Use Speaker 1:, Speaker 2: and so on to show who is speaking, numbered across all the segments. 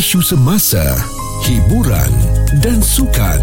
Speaker 1: isu semasa, hiburan dan sukan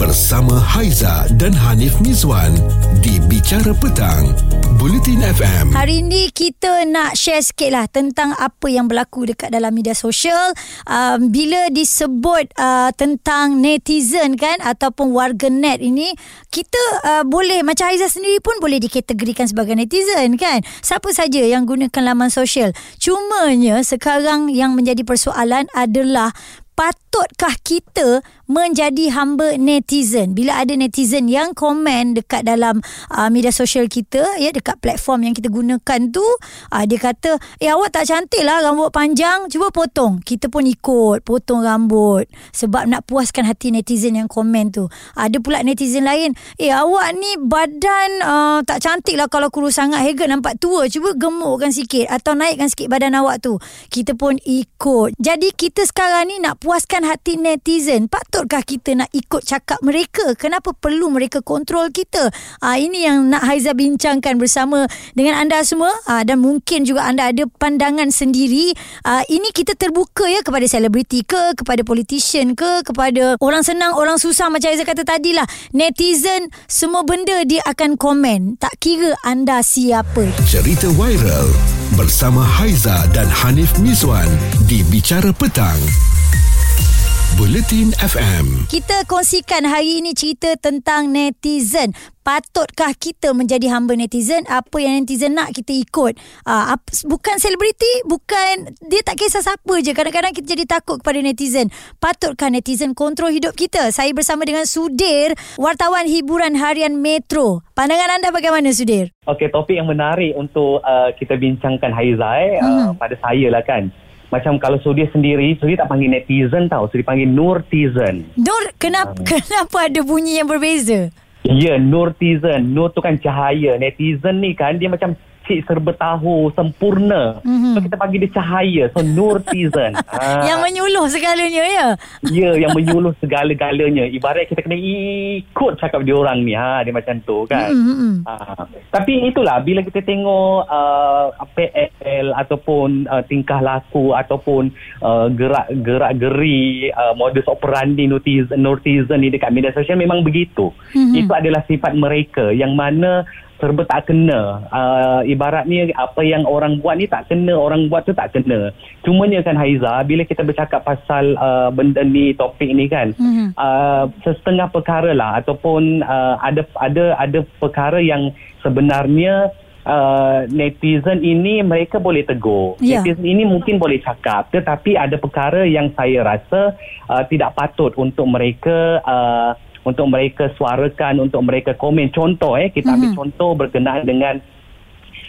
Speaker 1: bersama Haiza dan Hanif Mizwan di Bicara Petang, Bulletin FM.
Speaker 2: Hari ini kita nak share sikit lah tentang apa yang berlaku dekat dalam media sosial. Um, bila disebut uh, tentang netizen kan ataupun warga net ini, kita uh, boleh, macam Haiza sendiri pun boleh dikategorikan sebagai netizen kan. Siapa saja yang gunakan laman sosial. Cumanya sekarang yang menjadi persoalan adalah patutkah kita menjadi hamba netizen? Bila ada netizen yang komen dekat dalam uh, media sosial kita ya dekat platform yang kita gunakan tu uh, dia kata eh awak tak cantik lah rambut panjang cuba potong. Kita pun ikut potong rambut sebab nak puaskan hati netizen yang komen tu. Ada pula netizen lain eh awak ni badan uh, tak cantik lah kalau kurus sangat Hega nampak tua cuba gemukkan sikit atau naikkan sikit badan awak tu. Kita pun ikut. Jadi kita sekarang ni nak puaskan hati netizen patut Patutkah kita nak ikut cakap mereka? Kenapa perlu mereka kontrol kita? Ah ini yang nak Haiza bincangkan bersama dengan anda semua ah, dan mungkin juga anda ada pandangan sendiri. Ah ini kita terbuka ya kepada selebriti ke, kepada politician ke, kepada orang senang, orang susah macam Haiza kata tadi lah. Netizen semua benda dia akan komen. Tak kira anda siapa.
Speaker 1: Cerita viral bersama Haiza dan Hanif Mizwan di Bicara Petang. Buletin FM.
Speaker 2: Kita kongsikan hari ini cerita tentang netizen. Patutkah kita menjadi hamba netizen? Apa yang netizen nak kita ikut? Uh, bukan selebriti, bukan dia tak kisah siapa je. Kadang-kadang kita jadi takut kepada netizen. Patutkah netizen kontrol hidup kita? Saya bersama dengan Sudir, wartawan hiburan harian Metro. Pandangan anda bagaimana Sudir?
Speaker 3: Okey, topik yang menarik untuk uh, kita bincangkan Haiza eh, uh-huh. uh, pada saya lah kan. Macam kalau Sudi sendiri, Sudi tak panggil netizen tau. Sudi panggil Nurtizen.
Speaker 2: Nur, kenapa, hmm. kenapa ada bunyi yang berbeza?
Speaker 3: Ya, Nurtizen. Nur tu kan cahaya. Netizen ni kan, dia macam cik serba tahu sempurna. Mm-hmm. So kita bagi dia cahaya. So Nurtizen.
Speaker 2: ha. Yang menyuluh segalanya ya?
Speaker 3: Ya, yang menyuluh segala-galanya. Ibarat kita kena ikut cakap dia orang ni. Ha, dia macam tu kan. Mm-hmm. Ha. Tapi itulah bila kita tengok uh, PL ataupun uh, tingkah laku ataupun uh, gerak-gerak geri uh, modus operandi Nurtizen, Nurtizen ni dekat media sosial memang begitu. Mm-hmm. Itu adalah sifat mereka yang mana serba tak kena. Uh, ibaratnya apa yang orang buat ni tak kena, orang buat tu tak kena. Cumanya kan Haiza, bila kita bercakap pasal uh, benda ni, topik ni kan, mm-hmm. uh, setengah perkara lah ataupun uh, ada ada ada perkara yang sebenarnya Uh, netizen ini mereka boleh tegur. Yeah. Netizen ini mungkin boleh cakap tetapi ada perkara yang saya rasa uh, tidak patut untuk mereka uh, untuk mereka suarakan untuk mereka komen contoh eh kita ambil mm-hmm. contoh berkenaan dengan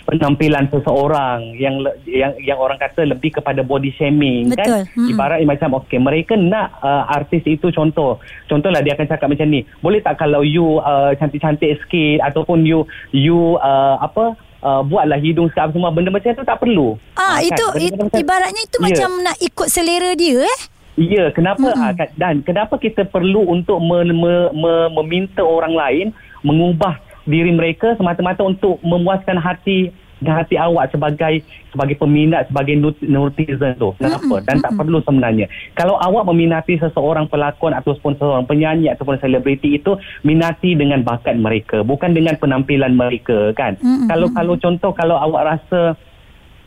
Speaker 3: penampilan seseorang yang yang yang orang kata lebih kepada body shaming kan? Betul. kan mm-hmm. ibarat macam okey mereka nak uh, artis itu contoh contohlah dia akan cakap macam ni boleh tak kalau you uh, cantik-cantik sikit ataupun you you uh, apa Uh, buatlah hidung sekarang semua benda macam tu tak perlu.
Speaker 2: Ah, uh, itu it, ibaratnya itu yeah. macam nak ikut selera dia eh.
Speaker 3: Ya, kenapa hmm. dan kenapa kita perlu untuk me, me, me, meminta orang lain mengubah diri mereka semata-mata untuk memuaskan hati dan hati awak sebagai sebagai peminat sebagai netizen tu. Kenapa? Dan tak perlu sebenarnya. Kalau awak meminati seseorang pelakon ataupun seseorang penyanyi ataupun selebriti itu minati dengan bakat mereka, bukan dengan penampilan mereka kan. Kalau kalau contoh kalau awak rasa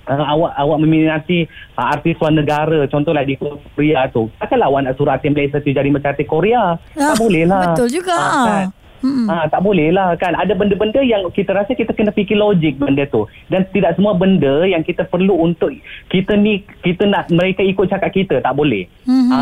Speaker 3: uh, awak awak meminati uh, artis luar negara contohlah di Korea tu takkanlah awak nak suruh artis Malaysia tu jadi macam artis Korea tak ah, boleh lah
Speaker 2: betul juga uh, kan?
Speaker 3: Hmm. Ha, tak boleh lah kan. Ada benda-benda yang kita rasa kita kena fikir logik benda tu. Dan tidak semua benda yang kita perlu untuk kita ni, kita nak mereka ikut cakap kita. Tak boleh. Hmm. Ha.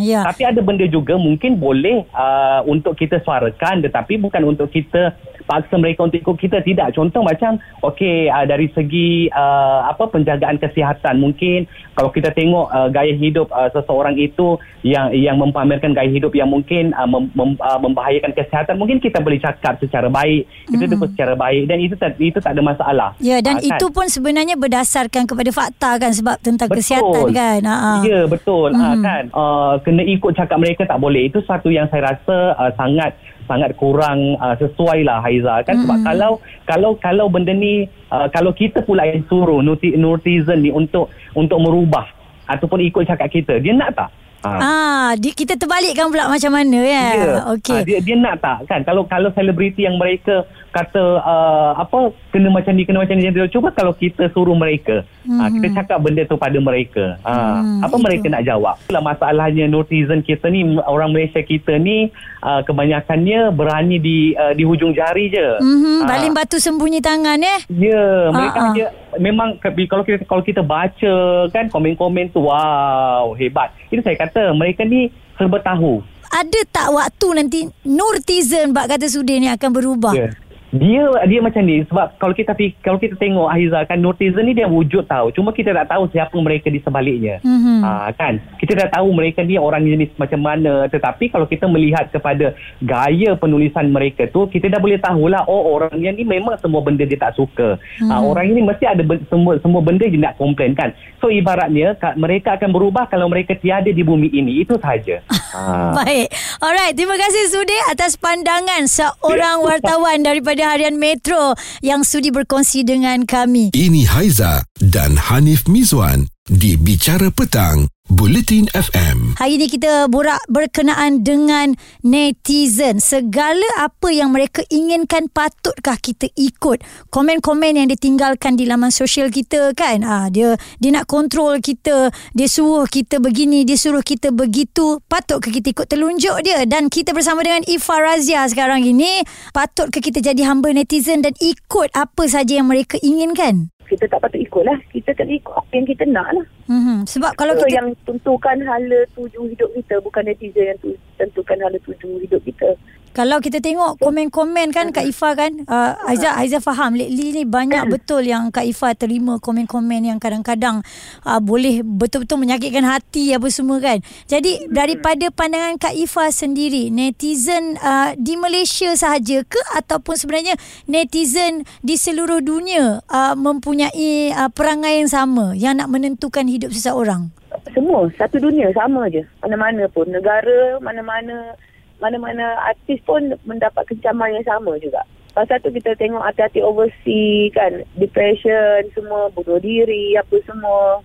Speaker 3: Ya. Tapi ada benda juga mungkin boleh uh, untuk kita suarakan tetapi bukan untuk kita paksa mereka untuk ikut kita tidak contoh macam okey uh, dari segi uh, apa penjagaan kesihatan mungkin kalau kita tengok uh, gaya hidup uh, seseorang itu yang yang mempamerkan gaya hidup yang mungkin uh, mem, mem, uh, membahayakan kesihatan mungkin kita boleh cakap secara baik kita mm-hmm. secara baik dan itu tak itu tak ada masalah
Speaker 2: ya dan uh, kan? itu pun sebenarnya berdasarkan kepada fakta kan sebab tentang betul. kesihatan kan
Speaker 3: uh-huh. ya betul mm-hmm. uh, kan uh, kena ikut cakap mereka tak boleh itu satu yang saya rasa uh, sangat sangat kurang uh, sesuai lah Haiza kan mm-hmm. sebab kalau kalau kalau benda ni uh, kalau kita pula yang suruh netizen ni untuk untuk merubah ataupun ikut cakap kita dia nak tak
Speaker 2: Ha. Ah, di, kita terbalikkan pula macam mana ya.
Speaker 3: Yeah.
Speaker 2: Okey.
Speaker 3: Ha, dia dia nak tak kan kalau kalau selebriti yang mereka kata uh, apa kena macam ni kena macam ni dia cuba kalau kita suruh mereka mm-hmm. uh, kita cakap benda tu pada mereka uh, mm, apa itu. mereka nak jawab itulah masalahnya netizen kita ni orang Malaysia kita ni uh, kebanyakannya berani di uh, di hujung jari je
Speaker 2: mm-hmm. uh, baling batu sembunyi tangan eh
Speaker 3: ya yeah, mereka uh-uh. je memang kalau kita kalau kita baca kan komen-komen tu wow hebat itu saya kata mereka ni serba tahu
Speaker 2: ada tak waktu nanti Nurtizen bak kata Sudin ni akan berubah? Yeah
Speaker 3: dia dia macam ni sebab kalau kita kalau kita tengok Aiza kan netizen ni dia wujud tahu. Cuma kita tak tahu siapa mereka di sebaliknya. Mm-hmm. ha, kan? Kita dah tahu mereka ni orang jenis macam mana. Tetapi kalau kita melihat kepada gaya penulisan mereka tu kita dah boleh tahulah oh orang yang ni memang semua benda dia tak suka. Mm-hmm. ha, orang ini mesti ada ben, semua semua benda dia nak komplain kan? So ibaratnya mereka akan berubah kalau mereka tiada di bumi ini. Itu saja
Speaker 2: ha. baik. Alright terima kasih Sudi atas pandangan seorang wartawan daripada Harian Metro yang sudi berkongsi dengan kami.
Speaker 1: Ini Haiza dan Hanif Mizwan di Bicara Petang. Bulletin FM.
Speaker 2: Hari ini kita borak berkenaan dengan netizen. Segala apa yang mereka inginkan patutkah kita ikut? Komen-komen yang ditinggalkan di laman sosial kita kan? Ah dia dia nak kontrol kita, dia suruh kita begini, dia suruh kita begitu. Patutkah kita ikut telunjuk dia? Dan kita bersama dengan Ifa Razia sekarang ini, patutkah kita jadi hamba netizen dan ikut apa saja yang mereka inginkan?
Speaker 4: Kita tak patut ikut lah. Kita kena ikut apa yang kita nak lah.
Speaker 2: Mm-hmm. Sebab kalau
Speaker 4: kita...
Speaker 2: yang
Speaker 4: tentukan hala tuju hidup kita. Bukan netizen yang tentukan hala tuju hidup kita.
Speaker 2: Kalau kita tengok komen-komen kan Kak Ifa kan uh, Aizah, Aizah faham Lately ni banyak betul yang Kak Ifa terima komen-komen yang kadang-kadang uh, Boleh betul-betul menyakitkan hati apa semua kan. Jadi daripada pandangan Kak Ifa sendiri Netizen uh, di Malaysia sahaja ke Ataupun sebenarnya netizen di seluruh dunia uh, Mempunyai uh, perangai yang sama Yang nak menentukan hidup seseorang?
Speaker 4: Semua, satu dunia sama je. Mana-mana pun, negara, mana-mana mana-mana artis pun mendapat kecaman yang sama juga. Pasal tu kita tengok hati-hati overseas kan, depression, semua bunuh diri, apa semua.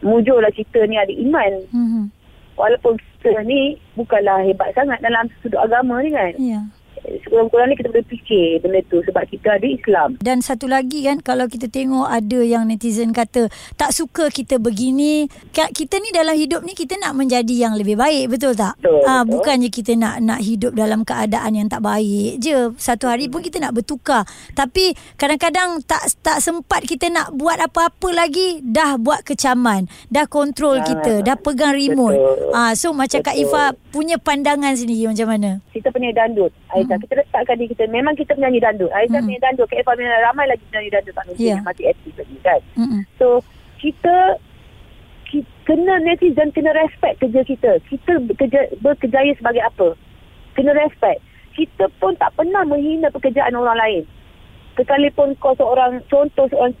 Speaker 4: Mujurlah cerita ni ada iman. Mm-hmm. Walaupun kita ni bukanlah hebat sangat dalam sudut agama ni kan. Yeah sekurang-kurangnya kita boleh fikir benda tu sebab kita ada Islam.
Speaker 2: Dan satu lagi kan kalau kita tengok ada yang netizen kata tak suka kita begini, kita ni dalam hidup ni kita nak menjadi yang lebih baik, betul tak?
Speaker 4: Betul.
Speaker 2: Ha, bukannya kita nak nak hidup dalam keadaan yang tak baik je. Satu hari pun kita nak bertukar. Tapi kadang-kadang tak tak sempat kita nak buat apa-apa lagi dah buat kecaman, dah kontrol ha, kita, dah pegang remote. Ah ha, so macam betul. Kak Ifa punya pandangan sendiri macam mana?
Speaker 4: Kita punya dandut. Aisyah, hmm. kita letakkan diri kita. Memang kita menyanyi dandut. Aisyah hmm. menyanyi dandut. Kak Eva ramai lagi menyanyi dandut tak yeah. yang masih aktif lagi kan. Hmm. So, kita, kita kena netizen kena respect kerja kita. Kita bekerja, berkejaya sebagai apa? Kena respect. Kita pun tak pernah menghina pekerjaan orang lain. Sekalipun kau seorang contoh seorang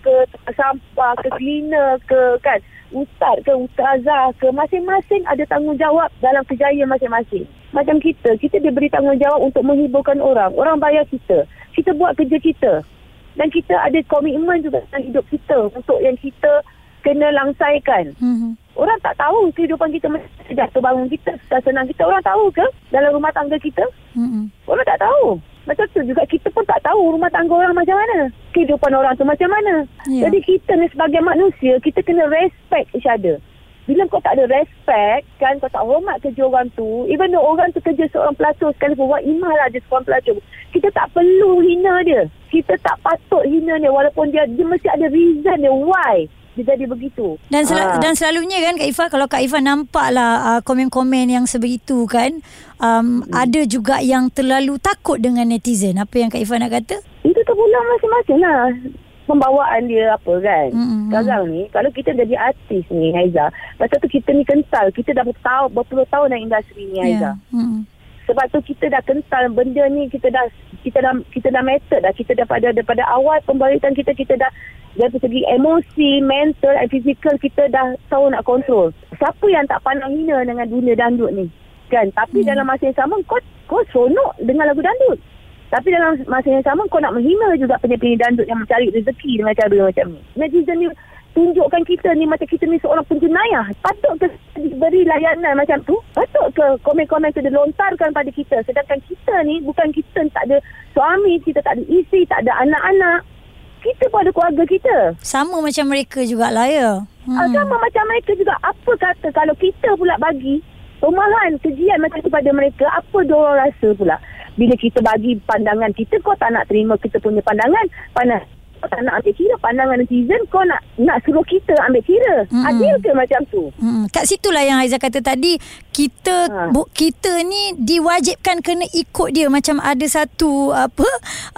Speaker 4: ke sampah, ke cleaner, ke kan ustaz ke ustazah ke masing-masing ada tanggungjawab dalam kejayaan masing-masing. Macam kita, kita diberi tanggungjawab untuk menghiburkan orang. Orang bayar kita. Kita buat kerja kita. Dan kita ada komitmen juga dalam hidup kita untuk yang kita kena langsaikan. Mm-hmm. Orang tak tahu kehidupan kita jatuh bangun kita, susah senang kita. Orang tahu ke dalam rumah tangga kita? Mm-hmm. Orang tak tahu. Macam tu juga kita pun tak tahu rumah tangga orang macam mana. Kehidupan orang tu macam mana. Yeah. Jadi kita ni sebagai manusia, kita kena respect each other. Bila kau tak ada respect, kan kau tak hormat kerja orang tu, even though orang tu kerja seorang pelacur sekalipun, buat imah lah dia seorang pelacur. Kita tak perlu hina dia. Kita tak patut hina dia walaupun dia, dia mesti ada reason dia why dia jadi begitu.
Speaker 2: Dan sel- ha. dan selalunya kan Kak Ifa kalau Kak Ifa nampaklah uh, komen-komen yang sebegitu kan um, hmm. ada juga yang terlalu takut dengan netizen. Apa yang Kak Ifa nak kata?
Speaker 4: Itu terpulang masing-masing lah. Pembawaan dia apa kan. Hmm. Sekarang ni kalau kita jadi artis ni Haiza. Pasal tu kita ni kental. Kita dah bertahun, berpuluh tahun dalam industri ni Haiza. Yeah. Hmm. Sebab tu kita dah kental benda ni kita dah kita dah kita dah method dah kita dah pada daripada awal pemberitaan kita kita dah dari segi emosi, mental dan fizikal kita dah tahu nak kontrol. Siapa yang tak pandang hina dengan dunia dandut ni? Kan? Tapi hmm. dalam masa yang sama kau kau seronok dengan lagu dandut. Tapi dalam masa yang sama kau nak menghina juga penyanyi-penyanyi dandut yang mencari rezeki dengan cara macam ni. Netizen ni tunjukkan kita ni macam kita ni seorang penjenayah. Patut ke diberi layanan macam tu? Patut ke komen-komen tu dilontarkan pada kita? Sedangkan kita ni bukan kita tak ada suami, kita tak ada isteri, tak ada anak-anak. Kita pun ada keluarga kita.
Speaker 2: Sama macam mereka jugalah ya.
Speaker 4: Hmm. Sama macam mereka juga. Apa kata kalau kita pula bagi rumahan kejian macam kepada mereka, apa diorang rasa pula? Bila kita bagi pandangan kita, kau tak nak terima kita punya pandangan. Kau tak nak ambil kira pandangan netizen kau nak nak suruh kita ambil kira hmm. adil ke macam tu
Speaker 2: hmm. kat situlah yang Haiza kata tadi kita ha. bu, kita ni diwajibkan kena ikut dia macam ada satu apa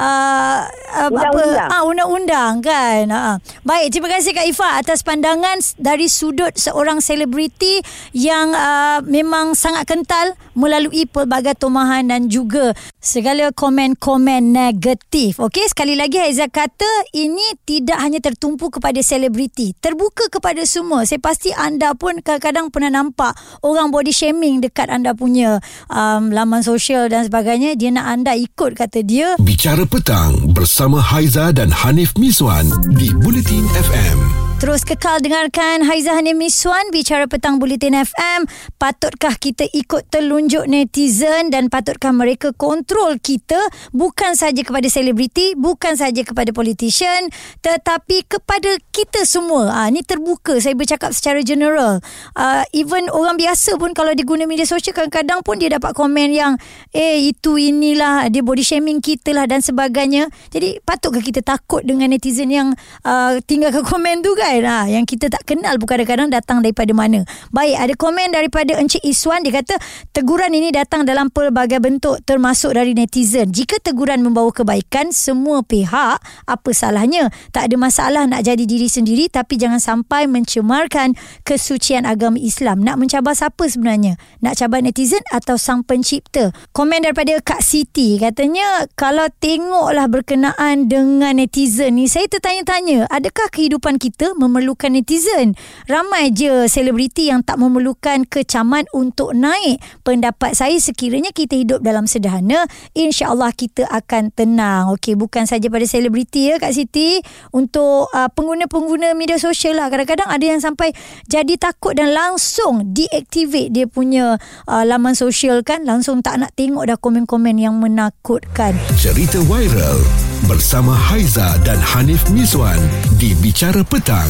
Speaker 2: uh,
Speaker 4: undang-undang.
Speaker 2: apa ah undang-undang kan ha. baik terima kasih Kak Ifa atas pandangan dari sudut seorang selebriti yang uh, memang sangat kental melalui pelbagai tomahan dan juga segala komen-komen negatif okey sekali lagi Haiza kata ini tidak hanya tertumpu kepada selebriti, terbuka kepada semua. Saya pasti anda pun kadang-kadang pernah nampak orang body shaming dekat anda punya um, laman sosial dan sebagainya. Dia nak anda ikut kata dia.
Speaker 1: Bicara petang bersama Haiza dan Hanif Miswan di Bulletin FM.
Speaker 2: Terus kekal dengarkan Haiza Hanim Miswan bicara petang Bulletin FM. Patutkah kita ikut telunjuk netizen dan patutkah mereka kontrol kita bukan saja kepada selebriti, bukan saja kepada politician tetapi kepada kita semua. Ah ha, ni terbuka saya bercakap secara general. Uh, even orang biasa pun kalau dia guna media sosial kadang-kadang pun dia dapat komen yang eh itu inilah dia body shaming kita lah dan sebagainya. Jadi patutkah kita takut dengan netizen yang uh, tinggalkan komen tu kan? Kan ha, yang kita tak kenal pun kadang-kadang datang daripada mana. Baik ada komen daripada Encik Iswan. Dia kata teguran ini datang dalam pelbagai bentuk termasuk dari netizen. Jika teguran membawa kebaikan semua pihak apa salahnya? Tak ada masalah nak jadi diri sendiri tapi jangan sampai mencemarkan kesucian agama Islam. Nak mencabar siapa sebenarnya? Nak cabar netizen atau sang pencipta? Komen daripada Kak Siti. Katanya kalau tengoklah berkenaan dengan netizen ni saya tertanya-tanya adakah kehidupan kita memerlukan netizen. Ramai je selebriti yang tak memerlukan kecaman untuk naik. Pendapat saya sekiranya kita hidup dalam sederhana, insya-Allah kita akan tenang. Okey, bukan saja pada selebriti ya Kak Siti, untuk uh, pengguna-pengguna media sosial lah. Kadang-kadang ada yang sampai jadi takut dan langsung deactivate dia punya uh, laman sosial kan, langsung tak nak tengok dah komen-komen yang menakutkan.
Speaker 1: Cerita viral bersama Haiza dan Hanif Miswan di Bicara Petang.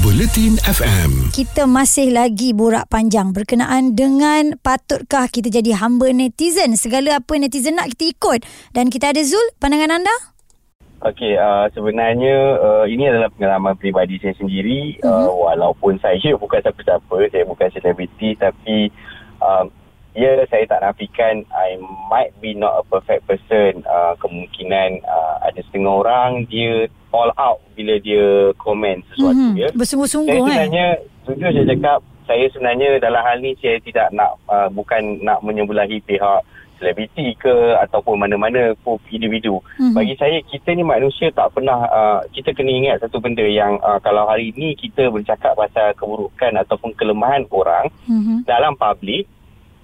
Speaker 1: Buletin FM.
Speaker 2: Kita masih lagi borak panjang berkenaan dengan patutkah kita jadi hamba netizen. Segala apa netizen nak kita ikut. Dan kita ada Zul, pandangan anda?
Speaker 5: Okey, uh, sebenarnya uh, ini adalah pengalaman peribadi saya sendiri. Uh-huh. Uh, walaupun saya bukan siapa-siapa, saya bukan selebriti tapi uh, ya saya tak nafikan I might be not a perfect person uh, kemungkinan uh, ada setengah orang dia all out bila dia komen sesuatu mm-hmm. ya
Speaker 2: bersungguh-sungguh
Speaker 5: saya sebenarnya eh? jujur saya cakap saya sebenarnya dalam hal ni saya tidak nak uh, bukan nak menyebelahi pihak selebriti ke ataupun mana-mana pun individu. Mm-hmm. Bagi saya kita ni manusia tak pernah uh, kita kena ingat satu benda yang uh, kalau hari ni kita bercakap pasal keburukan ataupun kelemahan orang mm-hmm. dalam public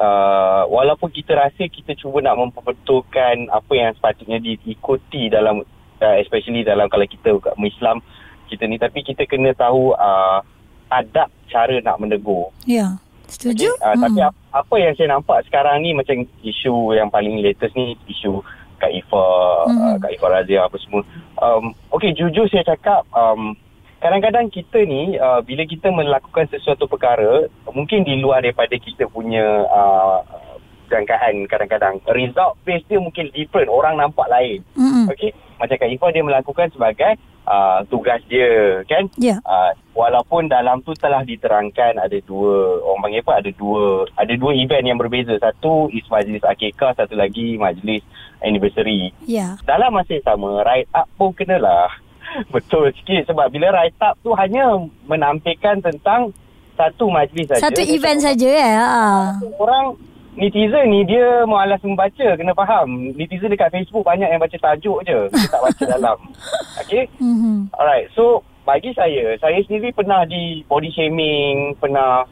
Speaker 5: uh, walaupun kita rasa kita cuba nak memperbetulkan apa yang sepatutnya diikuti dalam uh, especially dalam kalau kita Islam kita ni tapi kita kena tahu uh, adab cara nak menegur.
Speaker 2: Ya. Setuju?
Speaker 5: Okay, uh, hmm. Tapi apa, apa yang saya nampak sekarang ni macam isu yang paling latest ni isu Kak Ifa, hmm. uh, Kak Ifa Razia apa semua. Um, okay, jujur saya cakap um, kadang-kadang kita ni uh, bila kita melakukan sesuatu perkara mungkin di luar daripada kita punya uh, jangkaan kadang-kadang result base dia mungkin different orang nampak lain mm-hmm. okey macam Kak Ifa dia melakukan sebagai uh, tugas dia kan
Speaker 2: yeah. uh,
Speaker 5: walaupun dalam tu telah diterangkan ada dua orang panggil apa ada dua ada dua event yang berbeza satu is majlis akikah satu lagi majlis anniversary
Speaker 2: yeah.
Speaker 5: dalam masa yang sama right up pun kenalah Betul sikit sebab bila write up tu hanya menampilkan tentang satu majlis saja.
Speaker 2: Satu event saja ya. Ha.
Speaker 5: Orang netizen ni dia malas membaca kena faham. Netizen dekat Facebook banyak yang baca tajuk je. Dia tak baca dalam. Okay? Mm-hmm. Alright. So bagi saya, saya sendiri pernah di body shaming, pernah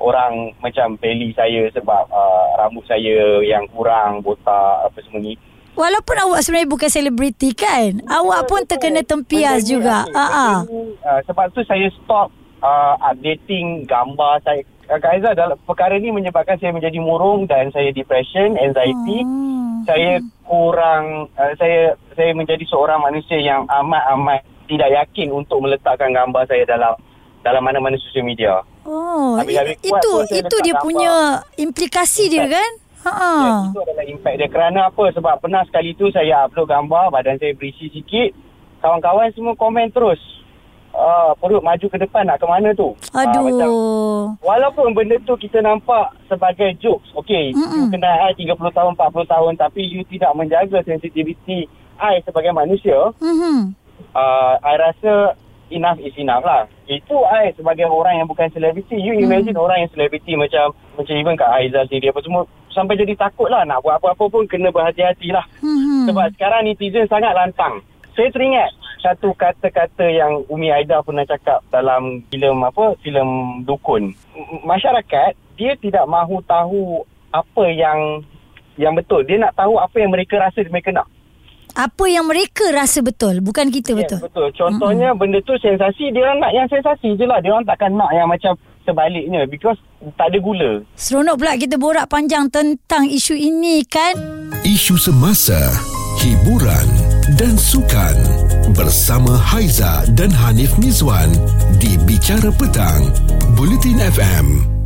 Speaker 5: orang macam peli saya sebab uh, rambut saya yang kurang, botak apa semua ni.
Speaker 2: Walaupun awak sebenarnya bukan selebriti kan awak pun terkena tempias juga
Speaker 5: uh, uh. Uh, sebab tu saya stop uh, updating gambar saya Kak Aizah dalam perkara ni menyebabkan saya menjadi murung dan saya depression, anxiety. Oh. Saya kurang uh, saya saya menjadi seorang manusia yang amat amat tidak yakin untuk meletakkan gambar saya dalam dalam mana-mana sosial media.
Speaker 2: Oh, habis-habis itu itu dia gambar. punya implikasi dia kan? Ha.
Speaker 5: Ya, itu adalah impact dia kerana apa? Sebab pernah sekali tu saya upload gambar badan saya berisi sikit. Kawan-kawan semua komen terus uh, perut maju ke depan nak ke mana tu.
Speaker 2: Ah, Aduh. Uh, macam,
Speaker 5: walaupun benda tu kita nampak sebagai jokes. Okay, Mm-mm. you kenal I 30 tahun, 40 tahun tapi you tidak menjaga sensitivity I sebagai manusia. Mm-hmm. Uh, I rasa enough is enough lah. Itu I sebagai orang yang bukan selebriti. You mm. imagine orang yang selebriti macam macam even Kak Aizal sendiri apa semua. Sampai jadi takut lah nak buat apa-apa pun kena berhati-hati lah. Mm-hmm. Sebab sekarang netizen sangat lantang. Saya teringat satu kata-kata yang Umi Aida pernah cakap dalam filem apa filem dukun masyarakat dia tidak mahu tahu apa yang yang betul dia nak tahu apa yang mereka rasa mereka nak
Speaker 2: apa yang mereka rasa betul bukan kita
Speaker 5: yes,
Speaker 2: betul
Speaker 5: betul contohnya mm-hmm. benda tu sensasi dia orang nak yang sensasi je lah dia orang takkan nak yang macam sebaliknya because tak ada gula
Speaker 2: seronok pula kita borak panjang tentang isu ini kan
Speaker 1: isu semasa hiburan dan sukan bersama Haiza dan Hanif Mizwan di Bicara Petang, Bulletin FM.